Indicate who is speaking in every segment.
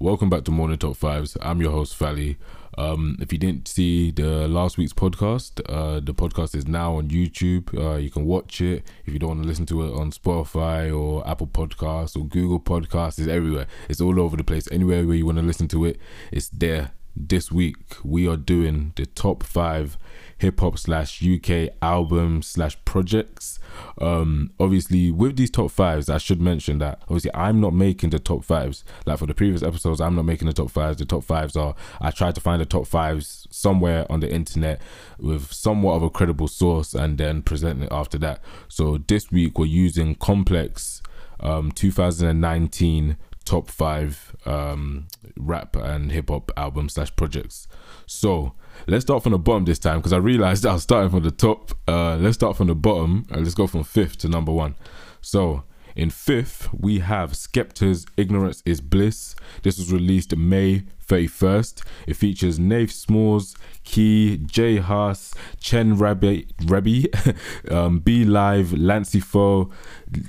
Speaker 1: Welcome back to Morning Top Fives. I'm your host, Fally. Um, if you didn't see the last week's podcast, uh, the podcast is now on YouTube. Uh, you can watch it. If you don't want to listen to it on Spotify or Apple Podcasts or Google Podcasts, it's everywhere. It's all over the place. Anywhere where you want to listen to it, it's there. This week, we are doing the top five hip hop slash UK album slash projects. Um, obviously, with these top fives, I should mention that obviously I'm not making the top fives. Like for the previous episodes, I'm not making the top fives. The top fives are I tried to find the top fives somewhere on the internet with somewhat of a credible source and then present it after that. So this week we're using Complex um, 2019 top five um, rap and hip hop album slash projects. So let's start from the bottom this time because I realized I was starting from the top. Uh, let's start from the bottom and let's go from fifth to number one. So in fifth, we have Skepta's Ignorance is Bliss. This was released May 31st. It features Nafe Smallz, Key, J Hus, Cheb Rabi, Rabi um, B Live, Lancey Foux,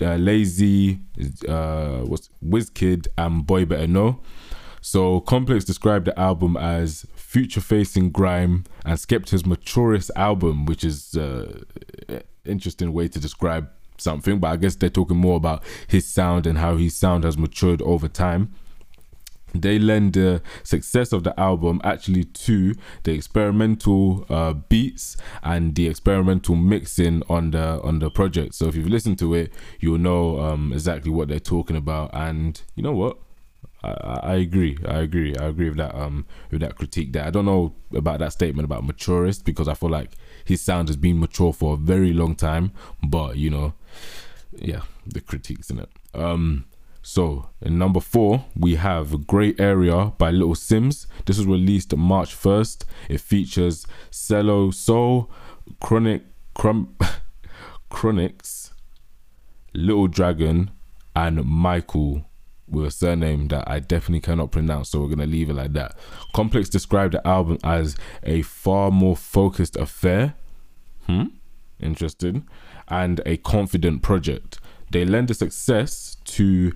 Speaker 1: uh, Lazy, uh, what's Wizkid, and Boy Better Know. So Complex described the album as future facing grime and Skepta's maturest album, which is uh, interesting way to describe something. But I guess they're talking more about his sound and how his sound has matured over time. They lend the success of the album actually to the experimental uh, beats and the experimental mixing on the on the project. So if you've listened to it, you'll know um, exactly what they're talking about. And you know what? I, I agree. I agree. I agree with that. Um, with that critique. There, I don't know about that statement about maturist because I feel like his sound has been mature for a very long time. But you know, yeah, the critiques in it. Um, so in number four we have Grey Area by Little Simz. This was released March first. It features Cleo Sol, Chronic, Crum, Chronixx, Little Dragon, and Michael with a surname that I definitely cannot pronounce, so we're gonna leave it like that. Complex described the album as a far more focused affair. Hmm? Interesting. And a confident project. They lend the success to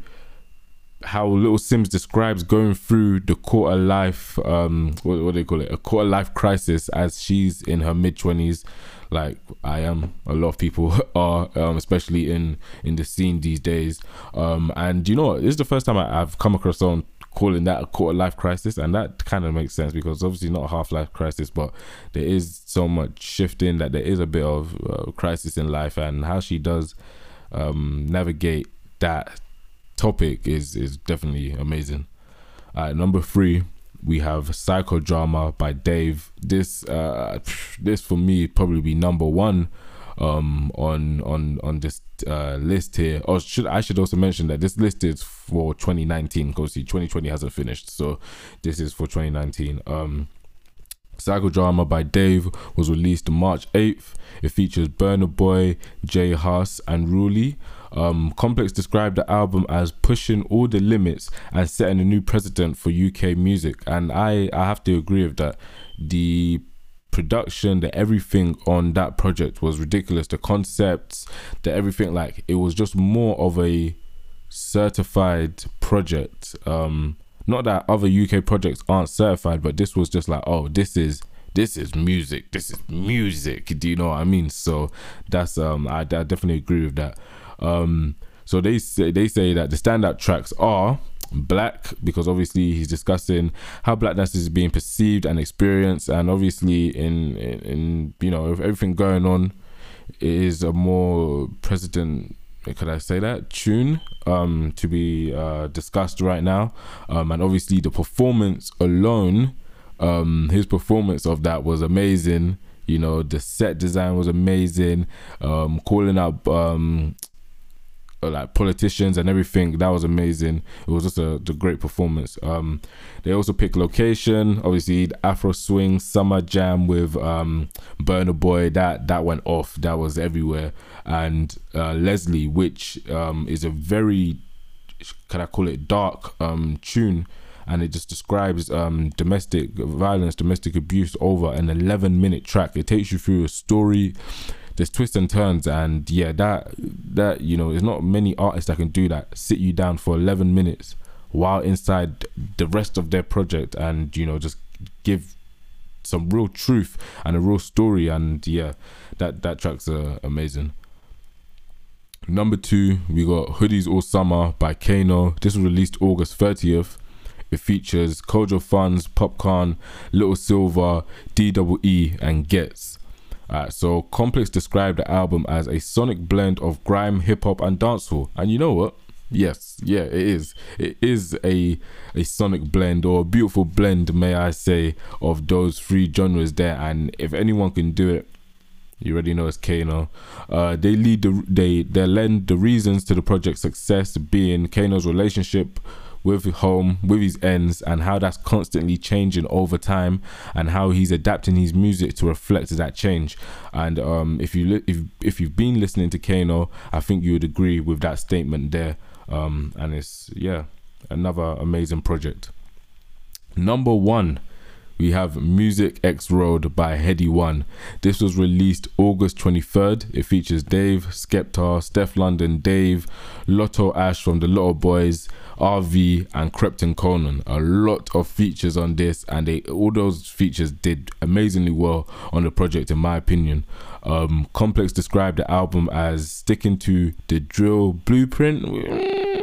Speaker 1: how Little Simz describes going through the quarter life, um, what, what do they call it? A quarter life crisis as she's in her mid 20s like I am. A lot of people are, um, especially in in the scene these days. Um, and you know? This is the first time I, have come across someone calling that a quarter life crisis, and that kind of makes sense because obviously not a half life crisis, but there is so much shifting that there is a bit of uh, crisis in life, and how she does um, navigate that topic is is definitely amazing. Number three, we have Psychodrama by Dave. This uh this for me probably be number one um on on on this uh list here or should I should also mention that this list is for 2019 because 2020 hasn't finished so this is for 2019 um Psychodrama by Dave was released March 8th. It features Burna Boy, J Hus, and Ruelle. Um, Complex described the album as pushing all the limits and setting a new precedent for UK music, and I I have to agree with that. The production, the everything on that project was ridiculous. The concepts, the everything, like it was just more of a certified project. Um, not that other UK projects aren't certified, but this was just like, oh, this is this is music. This is music. Do you know what I mean? So that's um, I, I definitely agree with that. Um, so they say they say that the standout tracks are black because obviously he's discussing how blackness is being perceived and experienced and obviously in in, in you know everything going on is a more president could I say that tune um to be uh discussed right now. Um and obviously the performance alone um his performance of that was amazing. You know the set design was amazing. Um calling up um like politicians and everything. That was amazing. It was just a, a great performance. Um, they also picked location. Obviously, Afro Swing Summer Jam with um, Burna Boy. That that went off. That was everywhere. And uh, Leslie, which um, is a very, can I call it dark um, tune. And it just describes um, domestic violence, domestic abuse over an 11 minute track. It takes you through a story there's twists and turns and yeah that that you know there's not many artists that can do that sit you down for 11 minutes while inside the rest of their project and you know just give some real truth and a real story and yeah that that track's uh, amazing. Number two we got hoodies all summer by kano. This was released august 30th it features kojo funds Popcaan Lil Silva dwe and Ghetts uh, so complex described the album as a sonic blend of grime hip-hop and dancehall and you know what Yes, yeah, it is. It is a a sonic blend or a beautiful blend, may I say, of those three genres there. And if anyone can do it, you already know it's Kano. Uh, they lead the they they lend the reasons to the project's success being Kano's relationship with home, with his ends, and how that's constantly changing over time, and how he's adapting his music to reflect that change. And um, if you li- if if you've been listening to Kano, I think you would agree with that statement there. Um, and it's yeah, another amazing project. Number one, we have Music X Road by Headie One. This was released August 23rd. It features Dave, Skepta, Stefflon Don, Dave, Lotto Ash from the Lotto Boys, RV, and Krept and Konan. A lot of features on this, and they all those features did amazingly well on the project, in my opinion. Um, Complex described the album as sticking to the drill blueprint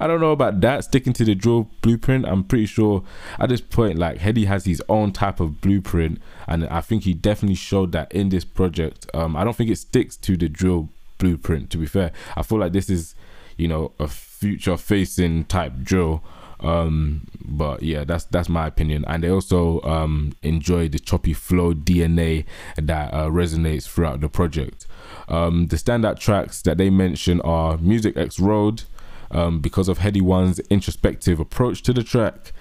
Speaker 1: I don't know about that. Sticking to the drill blueprint, I'm pretty sure at this point, like Headie has his own type of blueprint, and I think he definitely showed that in this project. Um, I don't think it sticks to the drill blueprint. To be fair, I feel like this is, you know, a future-facing type drill. Um, but yeah, that's that's my opinion. And they also um enjoy the choppy flow DNA that uh, resonates throughout the project. Um, the standout tracks that they mention are Music X Road, um, because of Headie One's introspective approach to the track.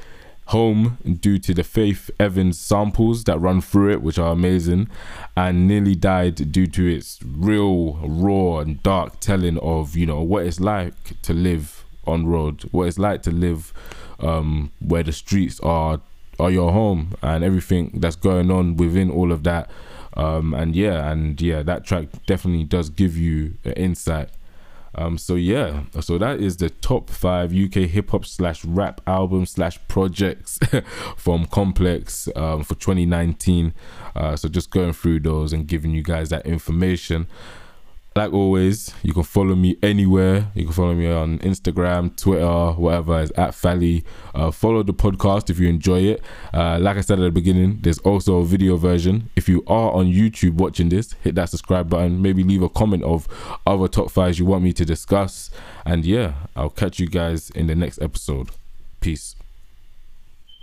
Speaker 1: Home, due to the Faith Evans samples that run through it, which are amazing, and Nearly Died due to its real, raw, and dark telling of, you know, what it's like to live on road, what it's like to live um, where the streets are are your home and everything that's going on within all of that. Um, and yeah, and yeah, that track definitely does give you an insight um, so yeah, so that is the top five UK hip hop slash rap album slash projects from Complex um, for 2019. Uh, so just going through those and giving you guys that information like always, you can follow me anywhere. You can follow me on Instagram, Twitter, whatever is at Fally. Uh, follow the podcast if you enjoy it. Uh, like I said at the beginning, there's also a video version. If you are on YouTube watching this, hit that subscribe button. Maybe leave a comment of other top fives you want me to discuss. And yeah, I'll catch you guys in the next episode. Peace.